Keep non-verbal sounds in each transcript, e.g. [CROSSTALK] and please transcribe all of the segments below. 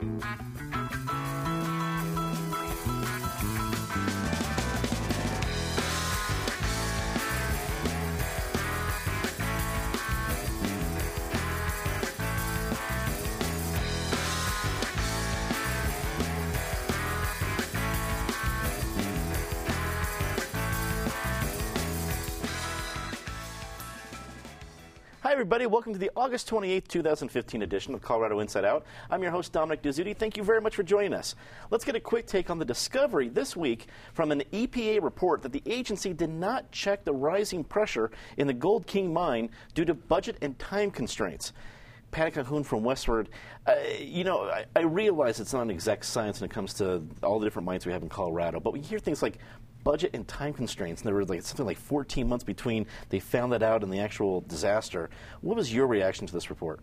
Hi, everybody. Welcome to the August 28th, 2015 edition of Colorado Inside Out. I'm your host, Dominic Dezzutti. Thank you very much for joining us. Let's get a quick take on the discovery this week from an EPA report that the agency did not check the rising pressure in the Gold King mine due to budget and time constraints. Patty Calhoun from Westword. Uh, you know, I, I, realize it's not an exact science when it comes to all the different mines we have in Colorado, but we hear things like budget and time constraints. And there was like something like 14 months between they found that out and the actual disaster. What was your reaction to this report?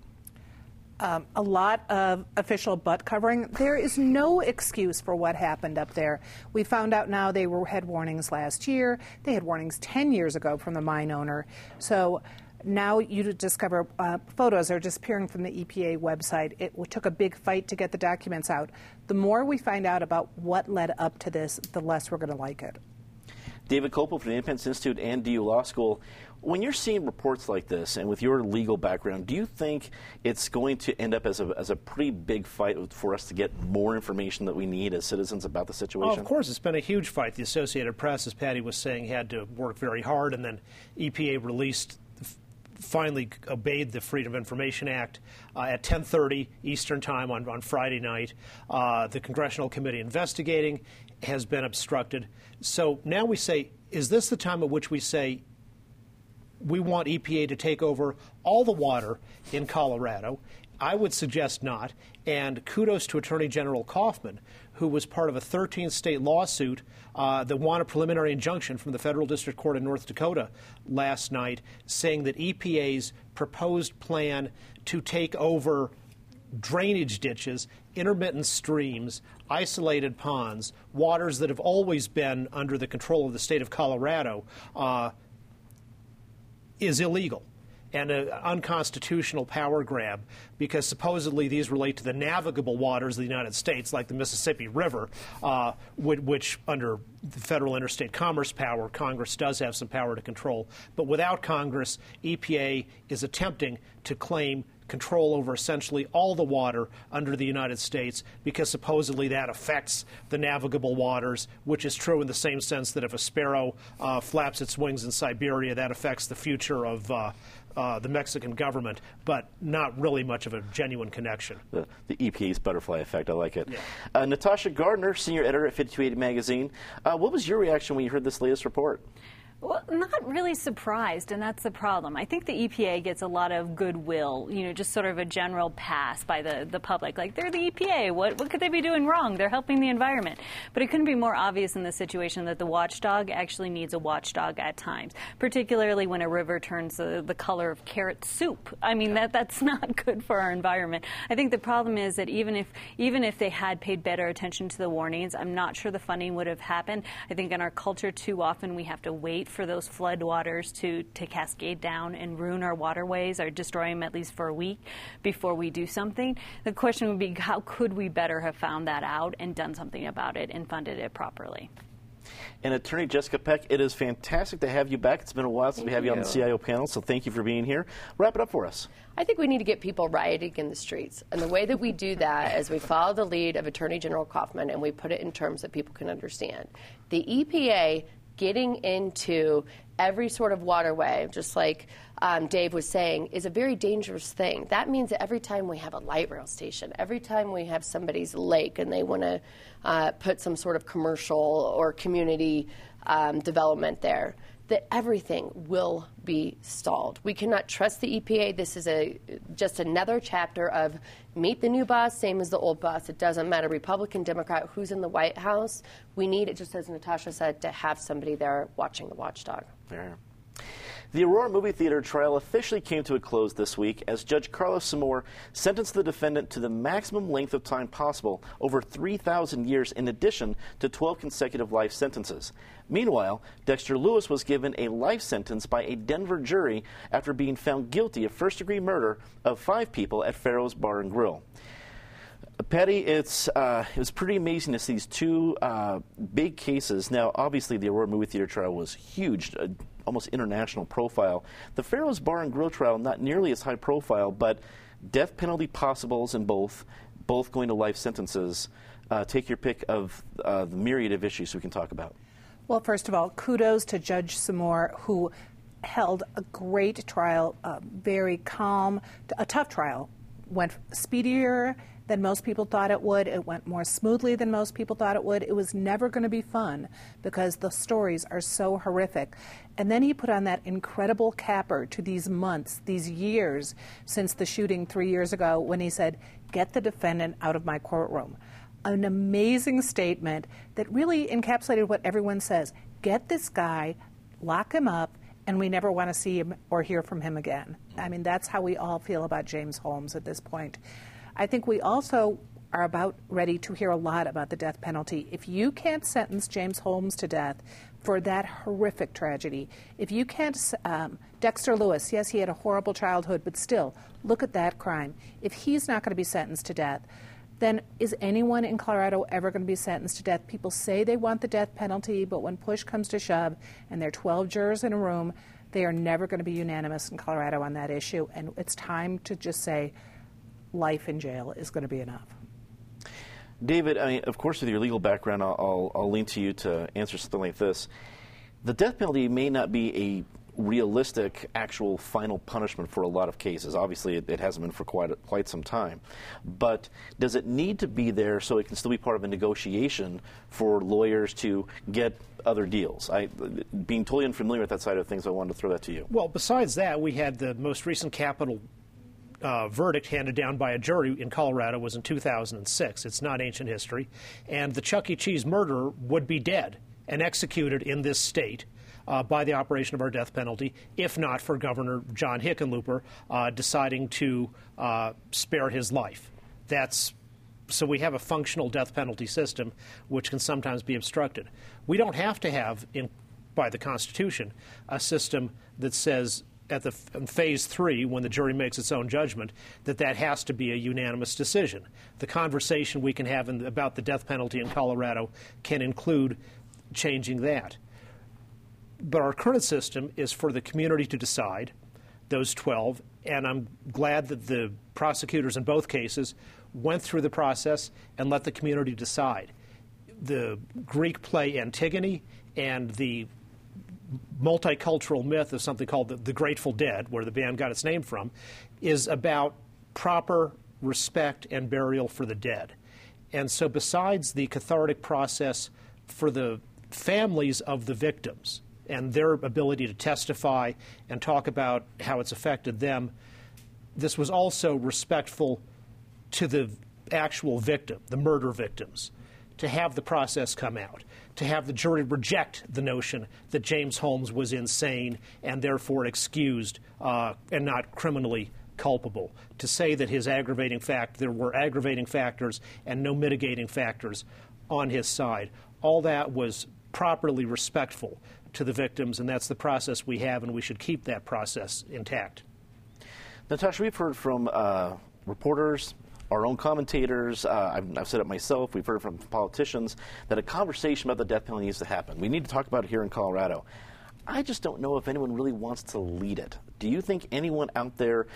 Um, a lot of official butt covering. There is no excuse for what happened up there. We found out now they were, had warnings last year. They had warnings 10 years ago from the mine owner. So now you discover uh, photos are disappearing from the EPA website. It took a big fight to get the documents out. The more we find out about what led up to this, the less we're going to like it. David Kopel from the Independence Institute and DU Law School. When you're seeing reports like this, and with your legal background, do you think it's going to end up as a, as a pretty big fight for us to get more information that we need as citizens about the situation? Oh, of course, it's been a huge fight. The Associated Press, as Patty was saying, had to work very hard, and then EPA released finally obeyed the Freedom of Information Act uh, at 10:30 Eastern Time on, on Friday night. Uh, the Congressional Committee investigating has been obstructed. So now we say, is this the time at which we say we want EPA to take over all the water in Colorado? I would suggest not. And kudos to Attorney General Coffman, who was part of a 13 state lawsuit uh, that won a preliminary injunction from the Federal District Court in North Dakota last night, saying that EPA's proposed plan to take over drainage ditches, intermittent streams, isolated ponds, waters that have always been under the control of the state of Colorado, uh, is illegal and an unconstitutional power grab because supposedly these relate to the navigable waters of the United States, like the Mississippi River, uh, which, under the federal interstate commerce power, Congress does have some power to control. But without Congress, EPA is attempting to claim control over essentially all the water under the United States because supposedly that affects the navigable waters, which is true in the same sense that if a sparrow uh, flaps its wings in Siberia, that affects the future of. Uh, uh, the Mexican government, but not really much of a genuine connection. The, the EPA's butterfly effect, I like it. Yeah. Uh, Natasha Gardner, senior editor at 5280 Magazine. Uh, what was your reaction when you heard this latest report? Well, not really surprised, and that's the problem. I think the EPA gets a lot of goodwill, you know, just sort of a general pass by the, the public. Like, they're the EPA. What, what could they be doing wrong? They're helping the environment. But it couldn't be more obvious in this situation that the watchdog actually needs a watchdog at times, particularly when a river turns the, the color of carrot soup. I mean, that, that's not good for our environment. I think the problem is that even if, even if they had paid better attention to the warnings, I'm not sure the funding would have happened. I think in our culture, too often we have to wait wait for those floodwaters to, to cascade down and ruin our waterways or destroy them at least for a week before we do something. The question would be how could we better have found that out and done something about it and funded it properly? And Attorney Jessica Peck, it is fantastic to have you back. It's been a while since thank we have you. you on the CIO panel, so thank you for being here. Wrap it up for us. I think we need to get people rioting in the streets. And the way that we do that is we follow the lead of Attorney General Coffman and we put it in terms that people can understand. The EPA getting into every sort of waterway, just like um, Dave was saying, is a very dangerous thing. That means that every time we have a light rail station, every time we have somebody's lake and they want to uh, put some sort of commercial or community um, development there, that everything will be stalled. We cannot trust the EPA. This is a just another chapter of meet the new boss, same as the old boss. It doesn't matter, Republican, Democrat, who's in the White House. We need it, just as Natasha said, to have somebody there watching the watchdog. Fair. The Aurora movie theater trial officially came to a close this week as Judge Carlos Samour sentenced the defendant to the maximum length of time possible, over 3,000 years, in addition to 12 consecutive life sentences. Meanwhile, Dexter Lewis was given a life sentence by a Denver jury after being found guilty of first degree murder of five people at Fero's Bar and Grill. Patty, it's uh, it was pretty amazing to see these two uh, big cases. Now, obviously, the Aurora movie theater trial was huge, uh, almost international profile. The Fero's Bar and Grill trial, not nearly as high profile, but death penalty possibles in both, both going to life sentences. Uh, take your pick of uh, the myriad of issues we can talk about. Well, first of all, kudos to Judge Samour, who held a great trial, uh, very calm, a tough trial, went speedier than most people thought it would. It went more smoothly than most people thought it would. It was never going to be fun because the stories are so horrific. And then he put on that incredible capper to these months, these years since the shooting three years ago when he said, Get the defendant out of my courtroom. An amazing statement that really encapsulated what everyone says get this guy, lock him up, and we never want to see him or hear from him again. I mean, that's how we all feel about James Holmes at this point. I think we also are about ready to hear a lot about the death penalty. If you can't sentence James Holmes to death for that horrific tragedy, if you can't, um, Dexter Lewis, yes, he had a horrible childhood, but still, look at that crime. If he's not going to be sentenced to death, then is anyone in Colorado ever going to be sentenced to death? People say they want the death penalty, but when push comes to shove and there are 12 jurors in a room, they are never going to be unanimous in Colorado on that issue. And it's time to just say, life in jail is going to be enough. David, I mean, of course, with your legal background, I'll, I'll, I'll lean to you to answer something like this. The death penalty may not be a realistic, actual final punishment for a lot of cases. Obviously, it, it, hasn't been for quite quite some time. But does it need to be there so it can still be part of a negotiation for lawyers to get other deals? I, being totally unfamiliar with that side of things, I wanted to throw that to you. Well, besides that, we had the most recent capital uh, verdict handed down by a jury in Colorado was in 2006. It's not ancient history. And the Chuck E. Cheese murderer would be dead and executed in this state. Uh, by the operation of our death penalty, if not for Governor John Hickenlooper uh, deciding to uh, spare his life. That's so we have a functional death penalty system, which can sometimes be obstructed. We don't have to have, in, by the Constitution, a system that says at the phase three, when the jury makes its own judgment, that that has to be a unanimous decision. The conversation we can have in, about the death penalty in Colorado can include changing that. But our current system is for the community to decide those 12, and I'm glad that the prosecutors in both cases went through the process and let the community decide. The Greek play Antigone and the multicultural myth of something called the, the, Grateful Dead, where the band got its name from, is about proper respect and burial for the dead. And so, besides the cathartic process for the families of the victims and their ability to testify and talk about how it's affected them, this was also respectful to the actual victim, the murder victims, to have the process come out to have the jury reject the notion that James Holmes was insane and therefore excused uh, and not criminally culpable. To say that his aggravating fact, there were aggravating factors and no mitigating factors on his side. All that was properly respectful to the victims, and that's the process we have, and we should keep that process intact. Natasha, we've heard from uh, reporters, our own commentators, uh, I've, I've, said it myself, we've heard from politicians, that a conversation about the death penalty needs to happen. We need to talk about it here in Colorado. I just don't know if anyone really wants to lead it. Do you think anyone out there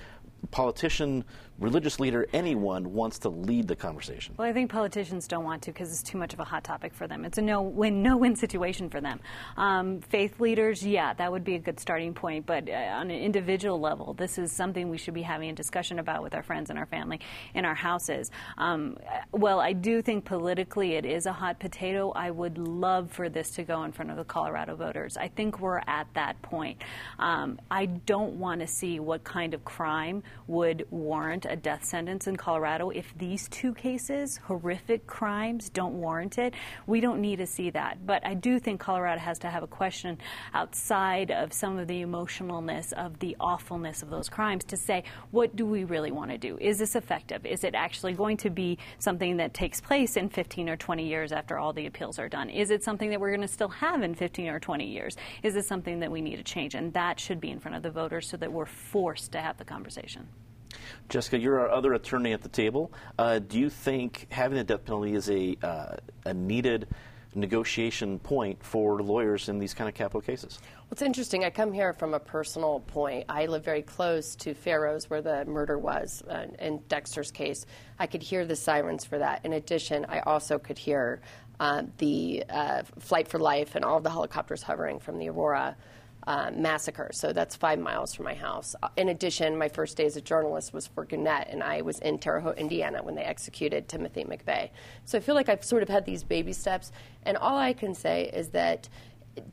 politician, religious leader, anyone wants to lead the conversation. Well, I think politicians don't want to because it's too much of a hot topic for them. It's a no-win, no-win situation for them. Um, faith leaders, yeah, that would be a good starting point. But uh, on an individual level, this is something we should be having a discussion about with our friends and our family in our houses. Um, well, I do think politically it is a hot potato. I would love for this to go in front of the Colorado voters. I think we're at that point. Um, I don't want to see what kind of crime would warrant a death sentence in Colorado. If these two cases, horrific crimes, don't warrant it, we don't need to see that. But I do think Colorado has to have a question outside of some of the emotionalness of the awfulness of those crimes to say, what do we really want to do? Is this effective? Is it actually going to be something that takes place in 15 or 20 years after all the appeals are done? Is it something that we're going to still have in 15 or 20 years? Is it something that we need to change? And that should be in front of the voters so that we're forced to have the conversation. Jessica, you're our other attorney at the table. Uh, do you think having the death penalty is a, uh, a needed negotiation point for lawyers in these kind of capital cases? Well, it's interesting, I come here from a personal point. I live very close to Rose, where the murder was uh, in Dexter's case. I could hear the sirens for that. In addition, I also could hear uh, the uh, flight for life and all of the helicopters hovering from the Aurora uh, massacre. So that's five miles from my house. In addition, my first day as a journalist was for Gannett, and I was in Terre Haute, Indiana, when they executed Timothy McVeigh. So I feel like I've sort of had these baby steps, and all I can say is that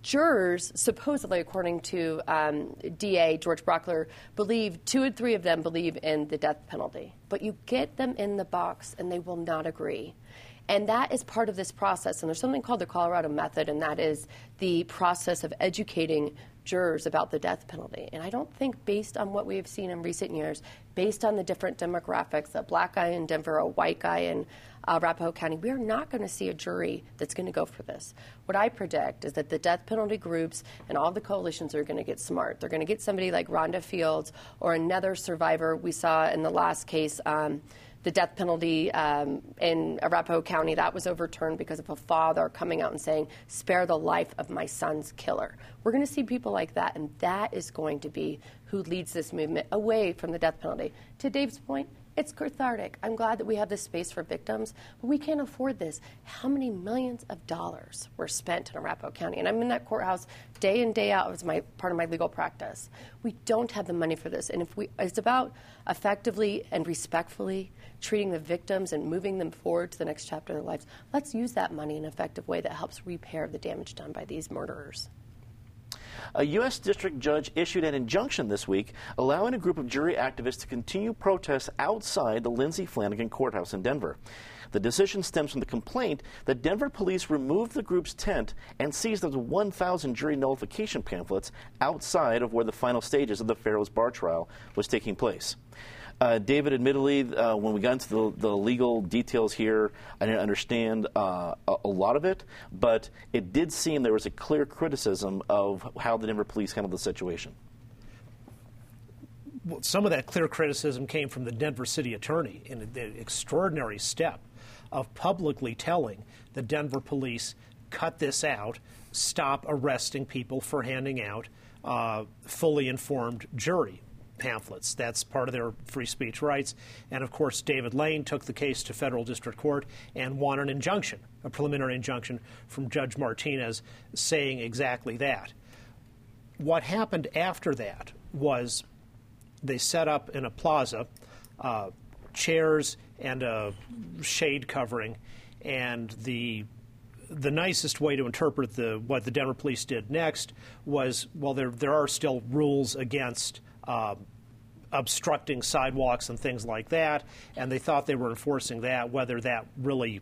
jurors, supposedly, according to um, DA George Brauchler, believe two and three of them believe in the death penalty. But you get them in the box, and they will not agree. And that is part of this process. And there's something called the Colorado Method, and that is the process of educating jurors about the death penalty. And I don't think, based on what we have seen in recent years, based on the different demographics, a black guy in Denver, a white guy in uh, Arapahoe County, we are not going to see a jury that's going to go for this. What I predict is that the death penalty groups and all the coalitions are going to get smart. They're going to get somebody like Rhonda Fields or another survivor we saw in the last case. Um, the death penalty um, in Arapahoe County, that was overturned because of a father coming out and saying, spare the life of my son's killer. We're going to see people like that, and that is going to be who leads this movement away from the death penalty. To Dave's point, it's cathartic. I'm glad that we have this space for victims, but we can't afford this. How many millions of dollars were spent in Arapahoe County? And I'm in that courthouse day in, day out as my part of my legal practice. We don't have the money for this. And if we it's about effectively and respectfully treating the victims and moving them forward to the next chapter of their lives, let's use that money in an effective way that helps repair the damage done by these murderers. A U.S. district judge issued an injunction this week allowing a group of jury activists to continue protests outside the Lindsey Flanigan Courthouse in Denver. The decision stems from the complaint that Denver police removed the group's tent and seized to 1,000 jury nullification pamphlets outside of where the final stages of the Fero's bar trial was taking place. Uh, David, admittedly, uh, when we got into the, the, legal details here, I didn't understand uh, a, a, lot of it, but it did seem there was a clear criticism of how the Denver police handled the situation. Well, some of that clear criticism came from the Denver city attorney in the extraordinary step of publicly telling the Denver police cut this out, stop arresting people for handing out uh, fully informed jury pamphlets. That's part of their free speech rights. And of course, David Lane took the case to federal district court and won an injunction, a preliminary injunction from Judge Martinez saying exactly that. What happened after that was they set up in a plaza uh, chairs and a shade covering, and the the nicest way to interpret the what the Denver police did next was well there there are still rules against uh, obstructing sidewalks and things like that, and they thought they were enforcing that. Whether that really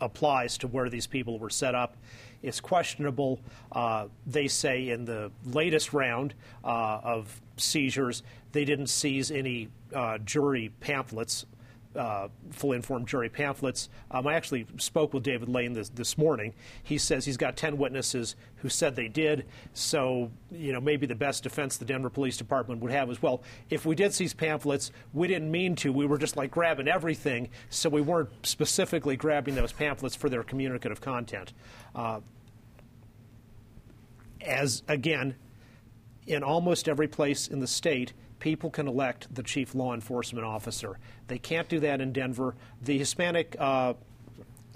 applies to where these people were set up is questionable. Uh, they say in the latest round uh, of seizures, they didn't seize any uh, jury pamphlets uh, fully informed jury pamphlets. Um, I actually spoke with David Lane this, this morning. He says he's got 10 witnesses who said they did. So, you know, maybe the best defense the Denver Police Department would have is well, if we did seize pamphlets, we didn't mean to. We were just like grabbing everything, so we weren't specifically grabbing those pamphlets for their communicative content. Uh, as, again, in almost every place in the state, people can elect the chief law enforcement officer. They can't do that in Denver. The Hispanic uh,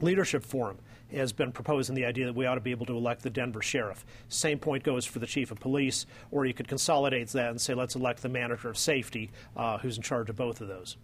Leadership Forum has been proposing the idea that we ought to be able to elect the Denver sheriff. Same point goes for the chief of police, or you could consolidate that and say let's elect the manager of safety, uh, who's in charge of both of those.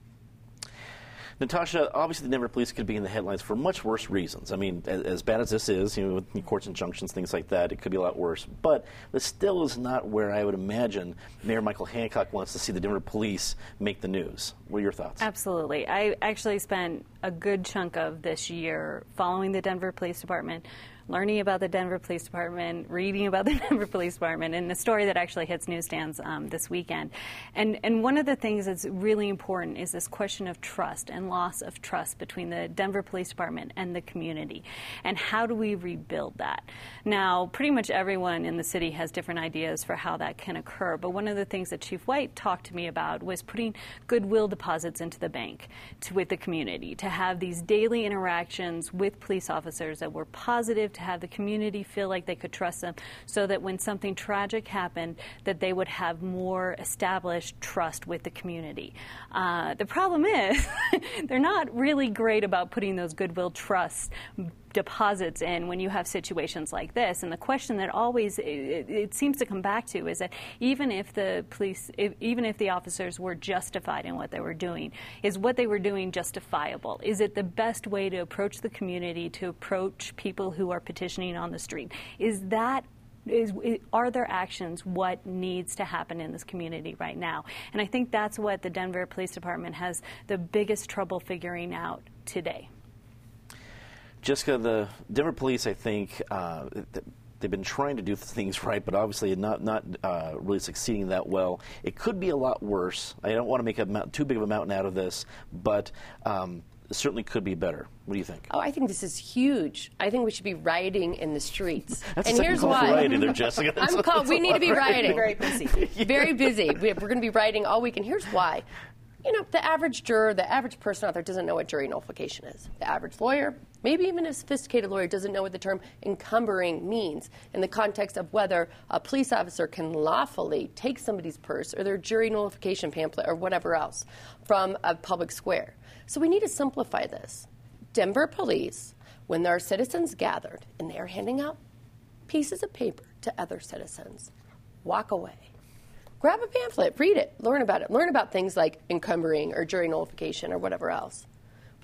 Natasha, obviously the Denver police could be in the headlines for much worse reasons. I mean, as, as, bad as this is, you know, with courts injunctions, things like that, it could be a lot worse. But this still is not where I would imagine Mayor Michael Hancock wants to see the Denver police make the news. What are your thoughts? Absolutely. I actually spent a good chunk of this year following the Denver Police Department learning about the Denver Police Department, reading about [LAUGHS] the Denver Police Department, and a story that actually hits newsstands um, this weekend. And, and one of the things that's really important is this question of trust and loss of trust between the Denver Police Department and the community. And how do we rebuild that? Now, pretty much everyone in the city has different ideas for how that can occur, but one of the things that Chief White talked to me about was putting goodwill deposits into the bank to, with the community, to have these daily interactions with police officers that were positive, to have the community feel like they could trust them, so that when something tragic happened, that they would have more established trust with the community. Uh, the problem is, [LAUGHS] they're not really great about putting those goodwill trusts deposits in when you have situations like this. And the question that always it, it seems to come back to is that even if the police, if, even if the officers were justified in what they were doing, is what they were doing justifiable? Is it the best way to approach the community, to approach people who are petitioning on the street? Is that is, are their actions what needs to happen in this community right now? And I think that's what the Denver Police Department has the biggest trouble figuring out today. Jessica, the Denver police, I think, uh, they've been trying to do things right, but obviously not not uh, really succeeding that well. It could be a lot worse. I don't want to make a too big of a mountain out of this, but. Um, certainly could be better. What do you think? Oh, I think this is huge. I think we should be rioting in the streets. [LAUGHS] That's and here's why. Rioting there, Jessica. [LAUGHS] I'm called. We need to be [LAUGHS] rioting. Very busy. Very busy. We're going to be rioting all week, and here's why you know, the average juror, the average person out there doesn't know what jury nullification is. The average lawyer, maybe even a sophisticated lawyer, doesn't know what the term encumbering means in the context of whether a police officer can lawfully take somebody's purse or their jury nullification pamphlet or whatever else from a public square. So we need to simplify this. Denver police, when there are citizens gathered and they are handing out pieces of paper to other citizens, walk away grab a pamphlet, read it, learn about it, learn about things like encumbering or jury nullification or whatever else.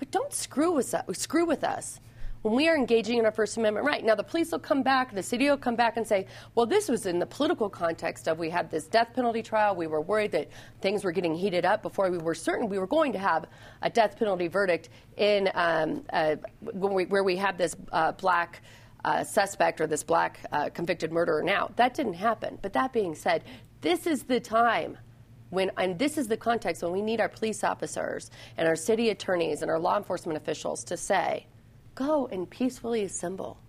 But don't screw with us, screw with us when we are engaging in our First Amendment right. Now, the police will come back, the city will come back and say, well, this was in the political context of we had this death penalty trial. We were worried that things were getting heated up before we were certain we were going to have a death penalty verdict in um, uh, we, where we have this uh, black. Uh, suspect or this black uh, convicted murderer now. That didn't happen. But that being said, this is the time when, and this is the context when we need our police officers and our city attorneys and our law enforcement officials to say, go and peacefully assemble.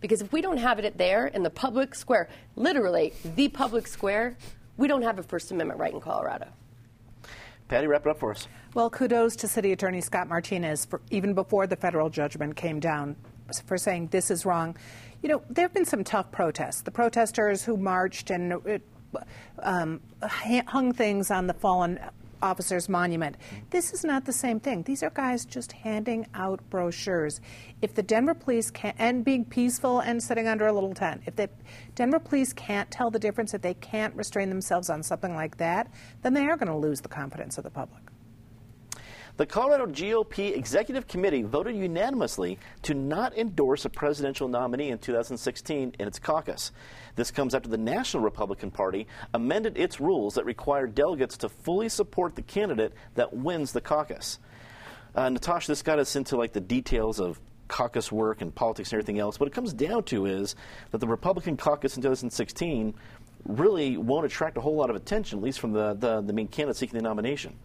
Because if we don't have it there in the public square, literally the public square, we don't have a First Amendment right in Colorado. Patty, wrap it up for us. Well, kudos to City Attorney Scott Martinez for even before the federal judgment came down for saying this is wrong. You know, there have been some tough protests. The protesters who marched and uh, um, hung things on the fallen officer's monument. This is not the same thing. These are guys just handing out brochures. If the Denver police can't and being peaceful and sitting under a little tent, if the Denver police can't tell the difference, if they can't restrain themselves on something like that, then they are going to lose the confidence of the public. The Colorado GOP Executive Committee voted unanimously to not endorse a presidential nominee in 2016 in its caucus. This comes after the National Republican Party amended its rules that require delegates to fully support the candidate that wins the caucus. Uh, Natasha, this got us into like the details of caucus work and politics and everything else. What it comes down to is that the Republican caucus in 2016 really won't attract a whole lot of attention, at least from the, the, the main candidate seeking the nomination.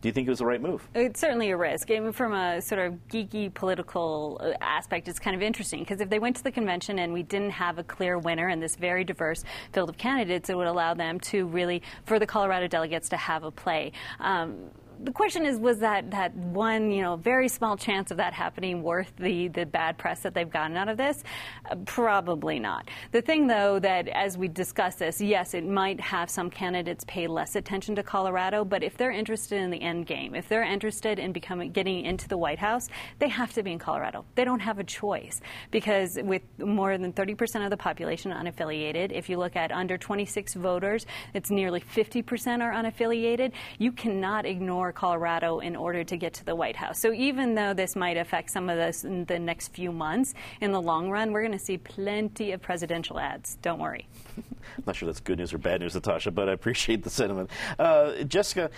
Do you think it was the right move? It's certainly a risk. Mean, from a sort of geeky political uh, aspect, it's kind of interesting because if they went to the convention and we didn't have a clear winner in this very diverse field of candidates, it would allow them to really, for the Colorado delegates to have a play. Um, the question is, was that, that one, you know, very small chance of that happening worth the, the bad press that they've gotten out of this? Uh, probably not. The thing, though, that as we discuss this, yes, it might have some candidates pay less attention to Colorado, but if they're interested in the end game, if they're interested in becoming getting into the White House, they have to be in Colorado. They don't have a choice because with more than 30% of the population unaffiliated, if you look at under 26 voters, it's nearly 50% are unaffiliated. You cannot ignore more Colorado in order to get to the White House. So even though this might affect some of this in the next few months, in the long run, we're going to see plenty of presidential ads. Don't worry. I'm [LAUGHS] not sure that's good news or bad news, Natasha, but I appreciate the sentiment. Uh, Jessica,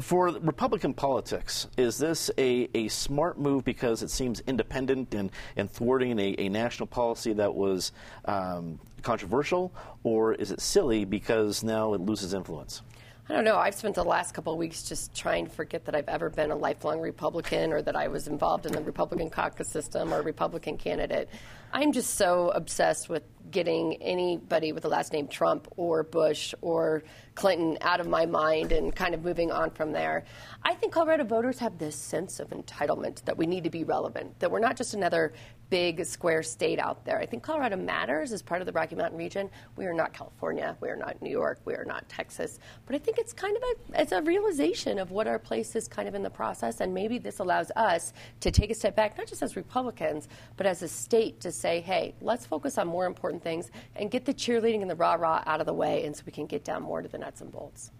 for Republican politics, is this a, a smart move because it seems independent and, and thwarting a, a national policy that was um, controversial, or is it silly because now it loses influence? I don't know. I've spent the last couple of weeks just trying to forget that I've ever been a lifelong Republican or that I was involved in the Republican caucus system or Republican candidate. I'm just so obsessed with getting anybody with the last name Trump or Bush or Clinton out of my mind and kind of moving on from there. I think Colorado voters have this sense of entitlement that we need to be relevant, that we're not just another big square state out there. I think Colorado matters as part of the Rocky Mountain region. We are not California, we are not New York, we are not Texas. But I think it's kind of a it's a realization of what our place is kind of in the process and maybe this allows us to take a step back, not just as Republicans, but as a state to say, hey, let's focus on more important things and get the cheerleading and the rah-rah out of the way and so we can get down more to the nuts and bolts.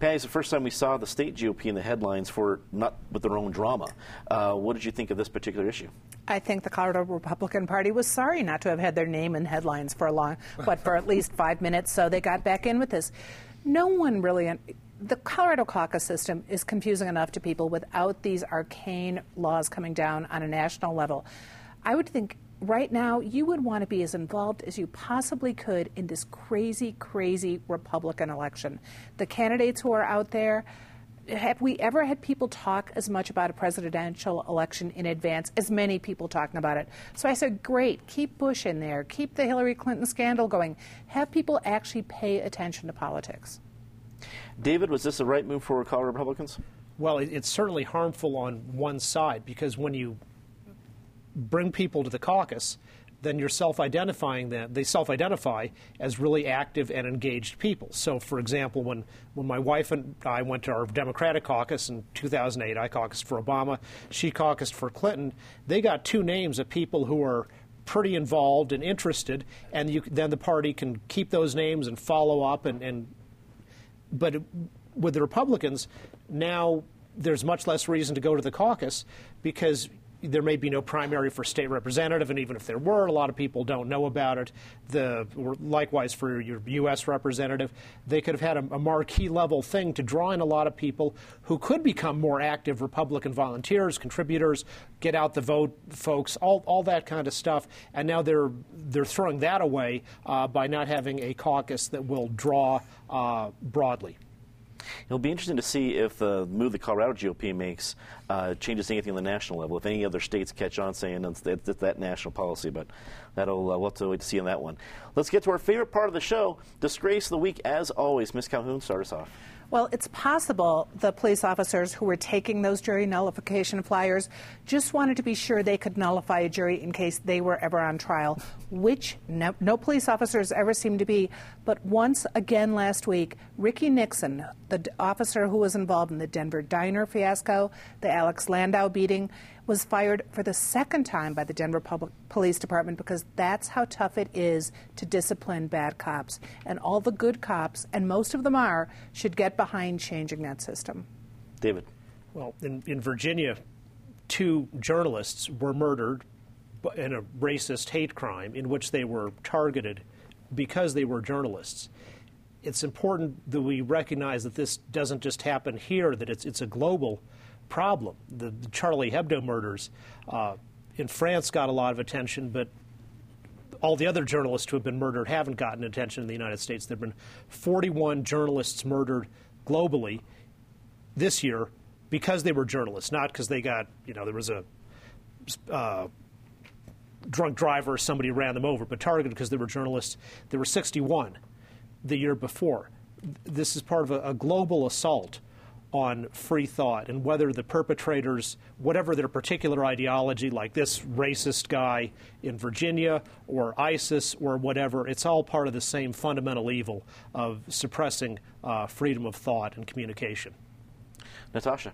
Patty, it's the first time we saw the state GOP in the headlines for not with their own drama. Uh, what did you think of this particular issue? I think the Colorado Republican Party was sorry not to have had their name in headlines for a long, but for at least five minutes, so they got back in with this. No one really. The Colorado caucus system is confusing enough to people without these arcane laws coming down on a national level. I would think right now you would want to be as involved as you possibly could in this crazy, crazy Republican election. The candidates who are out there, have we ever had people talk as much about a presidential election in advance as many people talking about it? So I said, great, keep Bush in there, keep the Hillary Clinton scandal going, have people actually pay attention to politics. David, was this the right move for Colorado Republicans? Well, it's certainly harmful on one side because when you bring people to the caucus, then you're self-identifying them. They self-identify as really active and engaged people. So, for example, when, when my wife and I went to our Democratic caucus in 2008, I caucused for Obama, she caucused for Clinton. They got two names of people who are pretty involved and interested, and you, then the party can keep those names and follow up. And, and but with the Republicans, now there's much less reason to go to the caucus because there may be no primary for state representative, and even if there were, a lot of people don't know about it. The likewise for your U.S. representative, they could have had a, a, marquee level thing to draw in a lot of people who could become more active Republican volunteers, contributors, get out the vote, folks, all, all that kind of stuff. And now they're they're throwing that away uh, by not having a caucus that will draw uh, broadly. It'll be interesting to see if the move the Colorado GOP makes uh, changes anything on the national level. If any other states catch on saying it's, it's that national policy, but that'll uh, we'll have to wait to see on that one. Let's get to our favorite part of the show, disgrace of the week. As always, Miss Calhoun, start us off. Well, it's possible the police officers who were taking those jury nullification flyers just wanted to be sure they could nullify a jury in case they were ever on trial, which no, no police officers ever seem to be. But once again last week, Ricky Nixon, the officer who was involved in the Denver diner fiasco, the Alex Landau beating, was fired for the second time by the Denver Public Police Department because that's how tough it is to discipline bad cops. And all the good cops, and most of them are, should get behind changing that system. David. Well, in, in Virginia, two journalists were murdered in a racist hate crime in which they were targeted because they were journalists. It's important that we recognize that this doesn't just happen here, that it's, it's a global problem. The, the Charlie Hebdo murders uh, in France got a lot of attention, but all the other journalists who have been murdered haven't gotten attention in the United States. There have been 41 journalists murdered globally this year because they were journalists, not because they got, you know, there was a uh, drunk driver, or somebody ran them over, but targeted because they were journalists. There were 61 the year before. This is part of a, a global assault on free thought and whether the perpetrators, whatever their particular ideology, like this racist guy in Virginia or ISIS or whatever, it's all part of the same fundamental evil of suppressing uh, freedom of thought and communication. Natasha.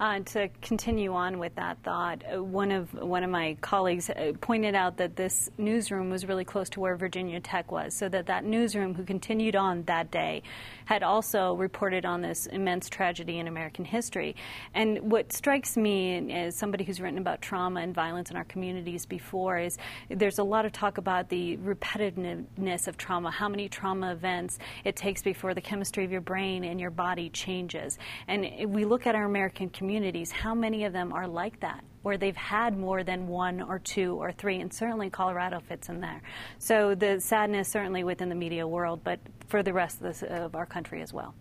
Uh, to continue on with that thought, uh, one of one of my colleagues uh, pointed out that this newsroom was really close to where Virginia Tech was, so that that newsroom, who continued on that day, had also reported on this immense tragedy in American history. And what strikes me as somebody who's written about trauma and violence in our communities before is there's a lot of talk about the repetitiveness of trauma, how many trauma events it takes before the chemistry of your brain and your body changes. And we look at our American communities, how many of them are like that? where they've had more than one or two or three, and certainly Colorado fits in there. So the sadness certainly within the media world, but for the rest of, this, of our country as well.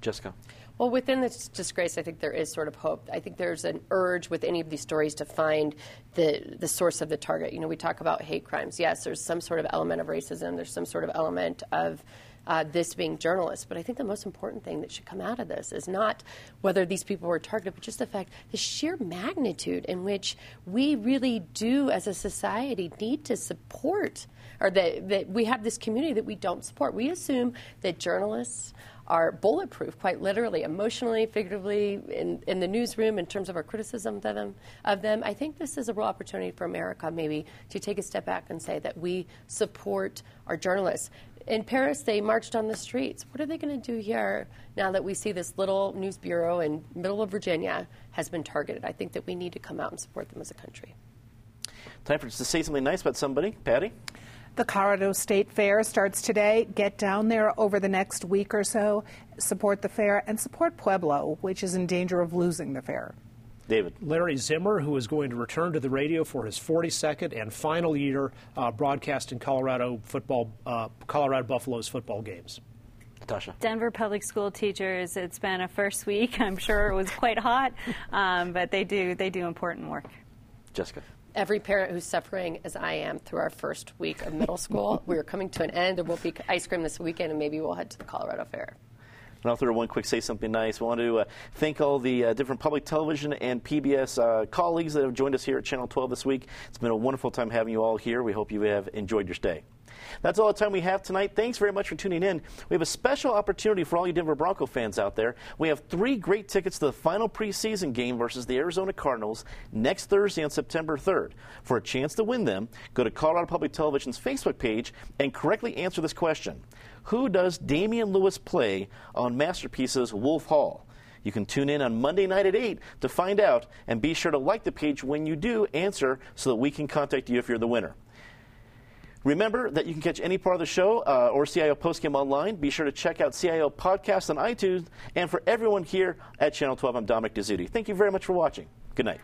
Jessica. Well, within this disgrace, I think there is sort of hope. I think there's an urge with any of these stories to find the the source of the target. You know, we talk about hate crimes. Yes, there's some sort of element of racism. There's some sort of element of uh, this being journalists. But I think the most important thing that should come out of this is not whether these people were targeted, but just the fact, the sheer magnitude in which we really do, as a society, need to support, or that, that we have this community that we don't support. We assume that journalists are bulletproof, quite literally, emotionally, figuratively, in, in the newsroom in terms of our criticism of them, of them. I think this is a real opportunity for America, maybe, to take a step back and say that we support our journalists in Paris, they marched on the streets. What are they going to do here now that we see this little news bureau in middle of Virginia has been targeted? I think that we need to come out and support them as a country. Time for us to say something nice about somebody. Patty? The Colorado State Fair starts today. Get down there over the next week or so, support the fair, and support Pueblo, which is in danger of losing the fair. David. Larry Zimmer, who is going to return to the radio for his 42nd and final year uh, broadcasting Colorado football, uh, Colorado Buffaloes football games. Tasha. Denver public school teachers. It's been a first week. [LAUGHS] I'm sure it was quite hot, um, but they do they do important work. Jessica. Every parent who's suffering, as I am, through our first week of middle school, [LAUGHS] we are coming to an end. There will be ice cream this weekend, and maybe we'll head to the Colorado Fair. And I'll throw one quick say something nice. We want to uh, thank all the uh, different public television and PBS uh, colleagues that have joined us here at Channel 12 this week. It's been a wonderful time having you all here. We hope you have enjoyed your stay. That's all the time we have tonight. Thanks very much for tuning in. We have a special opportunity for all you Denver Bronco fans out there. We have three great tickets to the final preseason game versus the Arizona Cardinals next Thursday on September 3rd. For a chance to win them, go to Colorado Public Television's Facebook page and correctly answer this question Who does Damian Lewis play on Masterpiece's Wolf Hall? You can tune in on Monday night at 8 to find out, and be sure to like the page when you do answer so that we can contact you if you're the winner. Remember that you can catch any part of the show uh, or CIO Postgame online. Be sure to check out CIO Podcast on iTunes. And for everyone here at Channel 12, I'm Dominic Dezzutti. Thank you very much for watching. Good night.